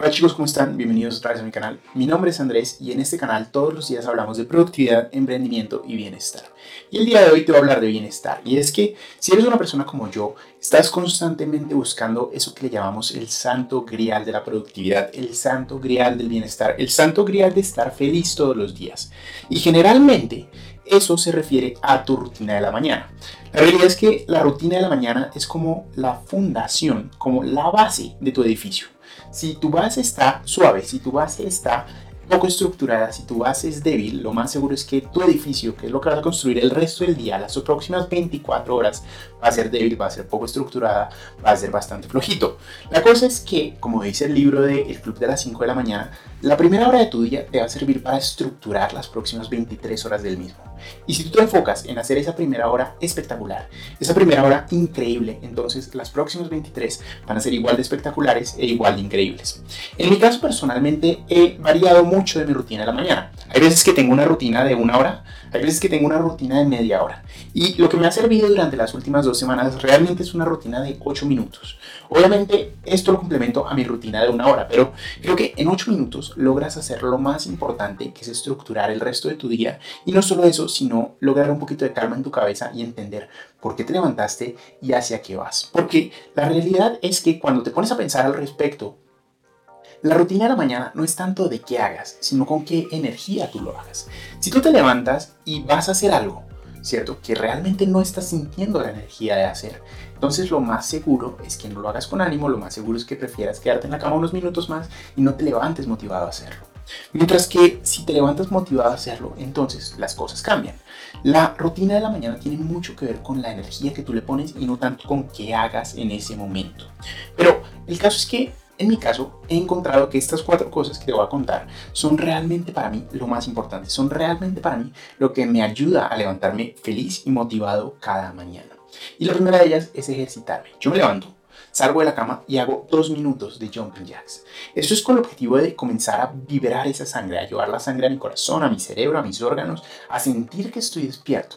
Hola chicos, ¿cómo están? Bienvenidos otra vez a mi canal. Mi nombre es Andrés y en este canal todos los días hablamos de productividad, emprendimiento y bienestar. Y el día de hoy te voy a hablar de bienestar. Y es que si eres una persona como yo, estás constantemente buscando eso que le llamamos el santo grial de la productividad, el santo grial del bienestar, el santo grial de estar feliz todos los días. Y generalmente eso se refiere a tu rutina de la mañana. La realidad es que la rutina de la mañana es como la fundación, como la base de tu edificio. Si tu base está suave, si tu base está poco estructurada, si tu base es débil, lo más seguro es que tu edificio, que es lo que vas a construir el resto del día, las próximas 24 horas, va a ser débil, va a ser poco estructurada, va a ser bastante flojito. La cosa es que, como dice el libro de El Club de las 5 de la mañana, la primera hora de tu día te va a servir para estructurar las próximas 23 horas del mismo. Y si tú te enfocas en hacer esa primera hora espectacular, esa primera hora increíble, entonces las próximas 23 van a ser igual de espectaculares e igual de increíbles. En mi caso personalmente he variado mucho de mi rutina de la mañana. Hay veces que tengo una rutina de una hora, hay veces que tengo una rutina de media hora. Y lo que me ha servido durante las últimas dos semanas realmente es una rutina de 8 minutos. Obviamente esto lo complemento a mi rutina de una hora, pero creo que en 8 minutos logras hacer lo más importante que es estructurar el resto de tu día. Y no solo eso, sino lograr un poquito de calma en tu cabeza y entender por qué te levantaste y hacia qué vas. Porque la realidad es que cuando te pones a pensar al respecto, la rutina de la mañana no es tanto de qué hagas, sino con qué energía tú lo hagas. Si tú te levantas y vas a hacer algo, ¿cierto? Que realmente no estás sintiendo la energía de hacer. Entonces lo más seguro es que no lo hagas con ánimo, lo más seguro es que prefieras quedarte en la cama unos minutos más y no te levantes motivado a hacerlo. Mientras que si te levantas motivado a hacerlo, entonces las cosas cambian. La rutina de la mañana tiene mucho que ver con la energía que tú le pones y no tanto con qué hagas en ese momento. Pero el caso es que en mi caso, he encontrado que estas cuatro cosas que te voy a contar son realmente para mí lo más importante, son realmente para mí lo que me ayuda a levantarme feliz y motivado cada mañana. Y la primera de ellas es ejercitarme. Yo me levanto, salgo de la cama y hago dos minutos de jumping jacks. Esto es con el objetivo de comenzar a vibrar esa sangre, a llevar la sangre a mi corazón, a mi cerebro, a mis órganos, a sentir que estoy despierto.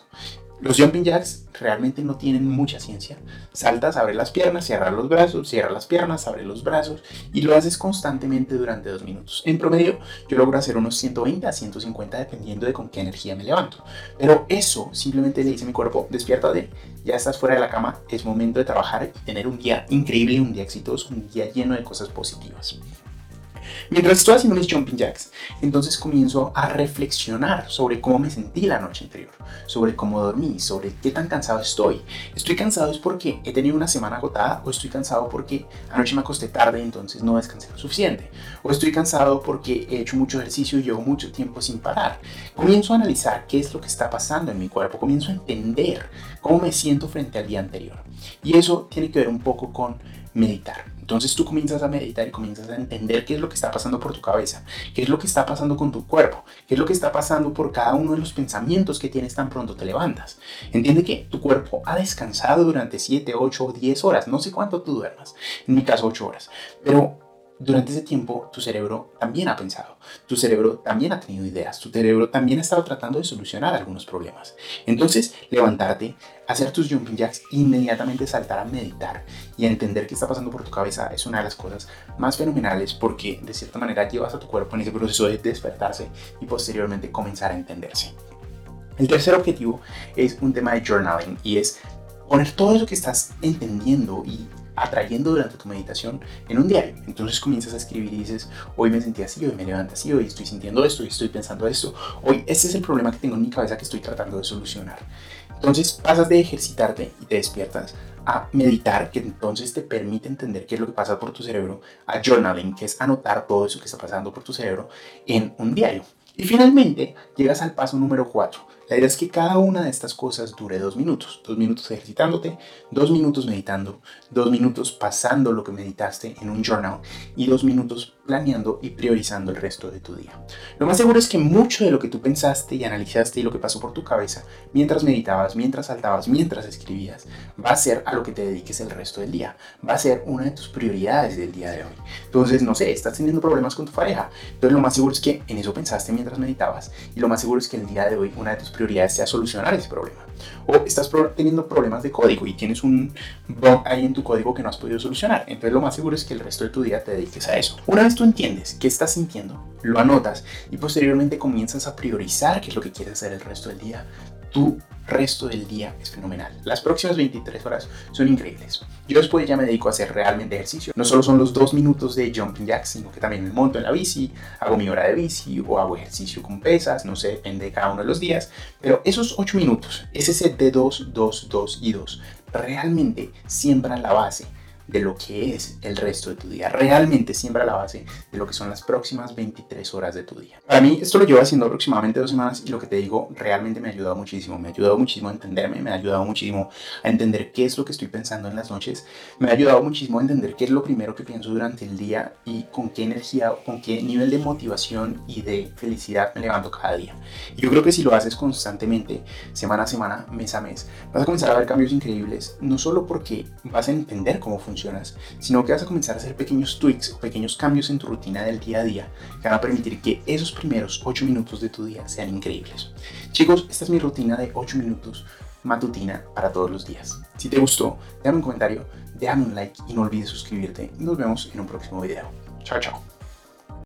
Los jumping jacks realmente no tienen mucha ciencia. Saltas, abres las piernas, cierras los brazos, cierras las piernas, abres los brazos y lo haces constantemente durante dos minutos. En promedio, yo logro hacer unos 120 a 150 dependiendo de con qué energía me levanto. Pero eso simplemente le dice a mi cuerpo, despiértate, ya estás fuera de la cama, es momento de trabajar y tener un día increíble, un día exitoso, un día lleno de cosas positivas. Mientras estoy haciendo mis jumping jacks, entonces comienzo a reflexionar sobre cómo me sentí la noche anterior, sobre cómo dormí, sobre qué tan cansado estoy. ¿Estoy cansado es porque he tenido una semana agotada o estoy cansado porque anoche me acosté tarde y entonces no descansé lo suficiente? ¿O estoy cansado porque he hecho mucho ejercicio y llevo mucho tiempo sin parar? Comienzo a analizar qué es lo que está pasando en mi cuerpo, comienzo a entender cómo me siento frente al día anterior. Y eso tiene que ver un poco con meditar. Entonces tú comienzas a meditar y comienzas a entender qué es lo que está pasando por tu cabeza, qué es lo que está pasando con tu cuerpo, qué es lo que está pasando por cada uno de los pensamientos que tienes tan pronto te levantas. Entiende que tu cuerpo ha descansado durante 7, 8 o 10 horas, no sé cuánto tú duermas, en mi caso 8 horas, pero durante ese tiempo tu cerebro también ha pensado, tu cerebro también ha tenido ideas, tu cerebro también ha estado tratando de solucionar algunos problemas. Entonces, levantarte, hacer tus jumping jacks, inmediatamente saltar a meditar y a entender qué está pasando por tu cabeza es una de las cosas más fenomenales porque de cierta manera llevas a tu cuerpo en ese proceso de despertarse y posteriormente comenzar a entenderse. El tercer objetivo es un tema de journaling y es poner todo eso que estás entendiendo y atrayendo durante tu meditación en un diario. Entonces comienzas a escribir y dices, hoy me sentí así, hoy me levanto así, hoy estoy sintiendo esto, hoy estoy pensando esto, hoy este es el problema que tengo en mi cabeza que estoy tratando de solucionar. Entonces pasas de ejercitarte y te despiertas a meditar, que entonces te permite entender qué es lo que pasa por tu cerebro, a journaling, que es anotar todo eso que está pasando por tu cerebro en un diario. Y finalmente llegas al paso número 4, la idea es que cada una de estas cosas dure dos minutos. Dos minutos ejercitándote, dos minutos meditando, dos minutos pasando lo que meditaste en un journal y dos minutos planeando y priorizando el resto de tu día. Lo más seguro es que mucho de lo que tú pensaste y analizaste y lo que pasó por tu cabeza mientras meditabas, mientras saltabas, mientras escribías, va a ser a lo que te dediques el resto del día. Va a ser una de tus prioridades del día de hoy. Entonces, no sé, estás teniendo problemas con tu pareja. Entonces, lo más seguro es que en eso pensaste mientras meditabas y lo más seguro es que el día de hoy una de tus prioridades sea solucionar ese problema. O estás teniendo problemas de código y tienes un bug ahí en tu código que no has podido solucionar. Entonces lo más seguro es que el resto de tu día te dediques a eso. Una vez tú entiendes qué estás sintiendo, lo anotas y posteriormente comienzas a priorizar qué es lo que quieres hacer el resto del día, tu resto del día es fenomenal. Las próximas 23 horas son increíbles. Yo después ya me dedico a hacer realmente ejercicio. No solo son los dos minutos de jumping jacks, sino que también me monto en la bici, hago mi hora de bici o hago ejercicio con pesas, no sé, depende de cada uno de los días. Pero esos 8 minutos, ese set de 2, 2, 2 y 2, realmente siembran la base de lo que es el resto de tu día. Realmente siembra la base de lo que son las próximas 23 horas de tu día. Para mí esto lo llevo haciendo aproximadamente dos semanas y lo que te digo realmente me ha ayudado muchísimo. Me ha ayudado muchísimo a entenderme, me ha ayudado muchísimo a entender qué es lo que estoy pensando en las noches. Me ha ayudado muchísimo a entender qué es lo primero que pienso durante el día y con qué energía, con qué nivel de motivación y de felicidad me levanto cada día. Y yo creo que si lo haces constantemente, semana a semana, mes a mes, vas a comenzar a ver cambios increíbles, no solo porque vas a entender cómo funciona, sino que vas a comenzar a hacer pequeños tweaks o pequeños cambios en tu rutina del día a día que van a permitir que esos primeros 8 minutos de tu día sean increíbles. Chicos, esta es mi rutina de 8 minutos matutina para todos los días. Si te gustó, déjame un comentario, déjame un like y no olvides suscribirte. Nos vemos en un próximo video. Chao, chao.